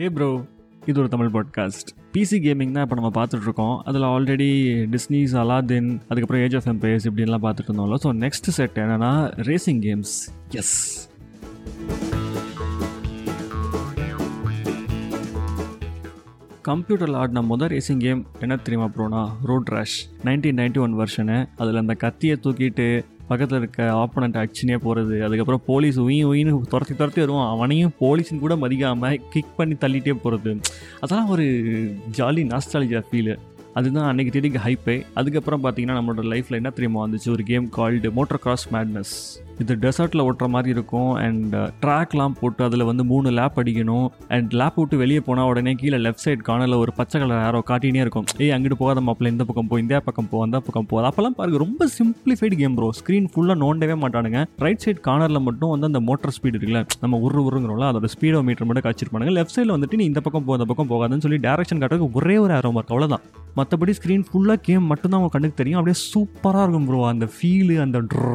ஏ bro இது ஒரு Tamil podcast PC gaming தான் இப்போ நம்ம பார்த்துட்ருக்கோம். அதில் ஆல்ரெடி டிஸ்னிஸ் அலாதின் அதுக்கப்புறம் ஏஜ் ஆஃப் எம்பையர்ஸ் இப்படின்லாம் பார்த்துட்டு இருந்தோம்ல ஸோ நெக்ஸ்ட் செட் என்னென்னா ரேசிங் கேம்ஸ் எஸ் கம்ப்யூட்டரில் ஆடின முதல் ரேசிங் கேம் என்ன தெரியுமா ப்ரோனா Road Rash nineteen ninety one வருஷனு அதில் அந்த கத்தியை தூக்கிட்டு பக்கத்தில் இருக்க ஆப்போனண்ட் அடிச்சுனே போகிறது அதுக்கப்புறம் போலீஸ் உயின் உயின்னு துரத்தி துரத்தி வருவான். அவனையும் போலீஸ்னு கூட மதிக்காமல் கிக் பண்ணி தள்ளிட்டே போகிறது அதெல்லாம் ஒரு ஜாலி நாஸ்டாலஜியா ஃபீலு அதுதான் அன்றைக்கி தேதிக்கு ஹைப்பே அதுக்கப்புறம் பார்த்தீங்கன்னா நம்மளோட லைஃப்பில் என்ன தெரியுமா வந்துச்சு? ஒரு game called motor cross madness இது டெசர்ட்டில் ஓட்டுற மாதிரி இருக்கும். அண்ட் ட்ராக்லாம் uh, போட்டு அதில் வந்து மூணு லேப் அடிக்கணும். அண்ட் லேப் விட்டு வெளியே போனால் உடனே கீழே லெஃப்ட் சைட் கார்னரில் ஒரு பச்சை கலர் யாரோ காட்டினே இருக்கும். ஏய் அங்கிட்டு போகாத மாப்பிள்ள இந்த பக்கம் போ இந்த பக்கம் போ அந்த பக்கம் போ. அப்போல்லாம் பாருங்க ரொம்ப சிம்பிளிஃபைடு கேம் ப்ரோ ஸ்க்ரீன் ஃபுல்லாக நோண்டவே மாட்டானுங்க. ரைட் சைட் கார்னரில் மட்டும் வந்து அந்த மோட்டர் ஸ்பீடு இருக்குல்ல நம்ம உரு உருங்கிறோம்ல அதோட ஸ்பீடோ மீட்டர் மட்டும் காய்ச்சிருப்பானுங்க லெஃப்ட் சைடில் வந்துட்டு நீ இந்த பக்கம் போ அந்த பக்கம் போகாதுன்னு சொல்லி டேரக்ஷன் காட்டுறதுக்கு ஒரே ஒரு ஆரோ மார்க் அவ்வளோதான் மற்றபடி ஸ்க்ரீன் ஃபுல்லாக கேம் மட்டும்தான் அவங்க கண்ணுக்கு தெரியும். அப்படியே சூப்பராக இருக்கும் ப்ரோ அந்த ஃபீலு அந்த ட்ரோ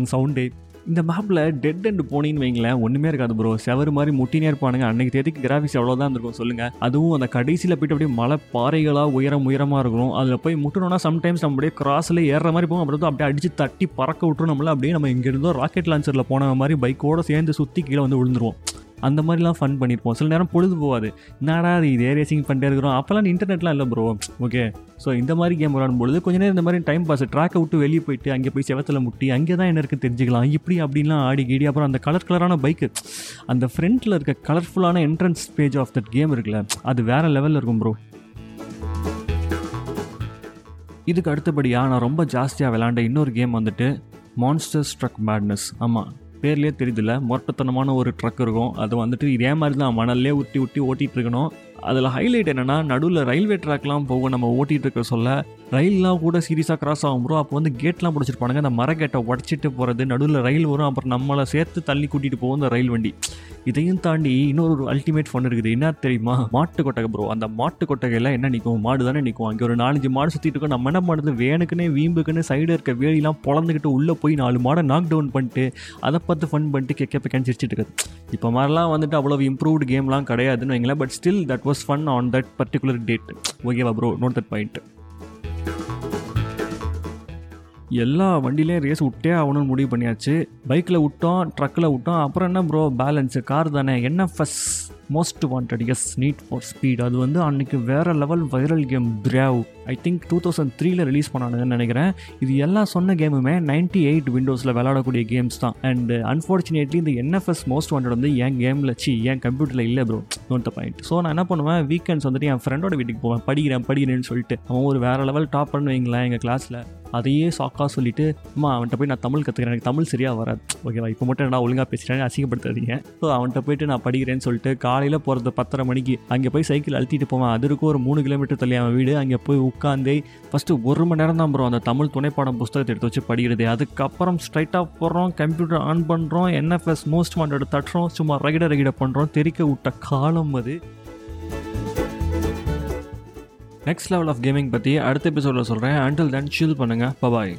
அந்த சவுண்டே இந்த மேப்பில் டெட் அண்ட் போனின்னு வைங்களேன் ஒன்றுமே இருக்காது ப்ரோ செவரு மாதிரி முட்டினே இருப்பானுங்க. அன்றைக்கி தேதிக்கு கிராஃபிக்ஸ் எவ்வளோதான் இருக்கும் சொல்லுங்கள் அதுவும் அந்த கடைசியில் போயிட்டு அப்படியே மலை பாறைகளாக உயரம் உயரமாக இருக்கும். அதில் போய் முட்டணும்னா சம்டைம்ஸ் நம்ம அப்படியே கிராஸில் ஏறுற மாதிரி போகும். அப்புறம் அப்படியே அடித்து தட்டி பறக்க விட்டுரும் நம்மள. அப்படியே நம்ம இங்கேருந்தோ ராக்கெட் லான்ச்சரில் போன மாதிரி பைக்கோடு சேர்ந்து சுற்றி கீழே வந்து விழுந்துருவோம். அந்த மாதிரிலாம் ஃபன் பண்ணியிருப்போம். சில நேரம் பொழுது போகாது. என்னடா இதே ரேசிங் பண்ணிட்டே இருக்கிறோம். அப்போல்லாம் இன்டர்நெட்லாம் இல்லை ப்ரோ ஓகே ஸோ இந்த மாதிரி கேம் விளாடும்பொழுது கொஞ்ச நேரம் இந்த மாதிரி டைம் பாஸ் ட்ராக்கை விட்டு வெளியே போயிட்டு அங்கே போய் செவத்தில் முட்டி அங்கே தான் என்ன இருக்குது தெரிஞ்சுக்கலாம். இப்படி அப்படின்லாம் ஆடி கீடி அப்புறம் அந்த கலர் கலரான பைக்கு அந்த ஃப்ரண்ட்டில் இருக்க கலர்ஃபுல்லான entrance page of that game இருக்குல்ல அது வேறு லெவலில் இருக்கும் ப்ரோ இதுக்கு அடுத்தபடியாக நான் ரொம்ப ஜாஸ்தியாக விளாண்ட இன்னொரு கேம் வந்துட்டு மான்ஸ்டர் ஸ்ட்ரக் மேட்னஸ் ஆமாம் பேர்லேயே தெரியுதுல்ல மொட்டத்தனமான ஒரு ட்ரக் இருக்கும். அது வந்துட்டு இதே மாதிரி தான் மணல்லே உட்டி உட்டி ஓட்டிகிட்டு இருக்கணும். அதில் ஹைலைட் என்னென்னா நடுவில் ரயில்வே ட்ராக்லாம் போகும் நம்ம ஓட்டிகிட்டு இருக்க சொல்ல. ரயில்லாம் கூட சீரியஸாக கிராஸ் ஆகும் ப்ரோ அப்போ வந்து கேட்லாம் பிடிச்சிருப்பானுங்க. அந்த மர கேட்டை உடச்சிட்டு போகிறது நடுவில் ரயில் வரும். அப்புறம் நம்மளை சேர்த்து தள்ளி கூட்டிகிட்டு போகும் அந்த ரயில் வண்டி. இதையும் தாண்டி இன்னொரு அல்டிமேட் ஃபன் இருக்குது. என்ன தெரியுமா? மாட்டு கொட்டகை ப்ரோ அந்த மாட்டு கொட்டகையில் என்ன நிற்கும் மாடு தானே நிற்கும் அங்கே ஒரு நாலஞ்சு மாடு சுற்றிட்டு இருக்கோம். நம்ம என்ன பண்ணுறது? வேணுக்குன்னு வீம்புக்குன்னு சைடு இருக்க வேலிலாம் பொழந்துக்கிட்டு உள்ளே போய் நாலு மாடை நாக் டவுன் பண்ணிட்டு அதை பார்த்து ஃபன் பண்ணிட்டு கெக்க பெக்கன்னு சிரிச்சிட்டு இருக்குது. இப்போ மாதிரிலாம் வந்துட்டு அவ்வளோ இம்ப்ரூவ்டு கேம்லாம் கிடையாதுன்னு வைங்களேன். But still that was fun on that particular date ஓகேவா ப்ரோ நோட் தட் பாயிண்ட் எல்லா வண்டிலையும் ரேஸ் விட்டே ஆகணும்னு முடிவு பண்ணியாச்சு. பைக்கில் விட்டோம் ட்ரக்கில் விட்டோம். அப்புறம் என்ன ப்ரோ பேலன்ஸு கார் தானே. NFS most wanted S NEET for speed அது வந்து அன்றைக்கி வேறு level viral game bro I think two thousand த்ரீல ரிலீஸ் பண்ணானுங்கன்னு நினைக்கிறேன். இது எல்லாம் சொன்ன கேமுமே நைன்டி எயிட் விண்டோஸில் விளாடக்கூடிய கேம்ஸ் தான். அண்ட் அன்ஃபார்ச்சுனேட்லி இந்த என்எஃப்எஸ் மோஸ்ட் வாண்டட் வந்து என் கேமில் சி என் கம்ப்யூட்டரில் இல்லை bro note the point so நான் என்ன பண்ணுவேன்? வீக்கெண்ட்ஸ் வந்துட்டு என் ஃப்ரெண்டோட வீட்டுக்கு போவேன். படிக்கிறேன் படிக்கிறேன்னு சொல்லிட்டு. அவன் ஒரு வேறு லெவல் டாப் பண்ணுவீங்களா வைங்களேன் எங்கள் கிளாஸில் அதையே சாக்காக சொல்லிட்டு அம்மா அவன்கிட்ட போய் நான் தமிழ் கற்றுக்கிறேன் எனக்கு தமிழ் சரியாக வராது. ஓகேவா இப்போ மட்டும் நான் ஒழுங்காக பேசுகிறேன் அசிங்கப்படுத்தாதீங்க. ஸோ அவன்கிட்ட போயிட்டு நான் படிக்கிறேன்னு சொல்லிட்டு காலையில் போகிறது பத்தரை மணிக்கு அங்கே போய் சைக்கிள் அழுத்திட்டு போவேன். அது இருக்கும் ஒரு மூணு கிலோமீட்டர் தள்ளி அவன் வீடு. அங்கே போய் உட்காந்தே ஃபஸ்ட்டு ஒரு மணி நேரம் தான் ப்ரோ அந்த தமிழ் துணைப்பாடம் புஸ்தகத்தை எடுத்து வச்சு படிக்கிறது. அதுக்கப்புறம் ஸ்ட்ரைட்டாக போடுறோம் கம்ப்யூட்டர் ஆன் பண்ணுறோம் என்எஃப்எஸ் மோஸ்ட் வாண்டட் தட்டுறோம் சும்மா ரகிட ரகிட பண்ணுறோம் தெரிக்க விட்ட காலம் அது. நெக்ஸ்ட் லெவல் ஆஃப் கேமிங் பற்றி அடுத்த எபிசோடில் சொல்கிறேன் அண்டில் தென் சில் பண்ணுங்கள் பபாய்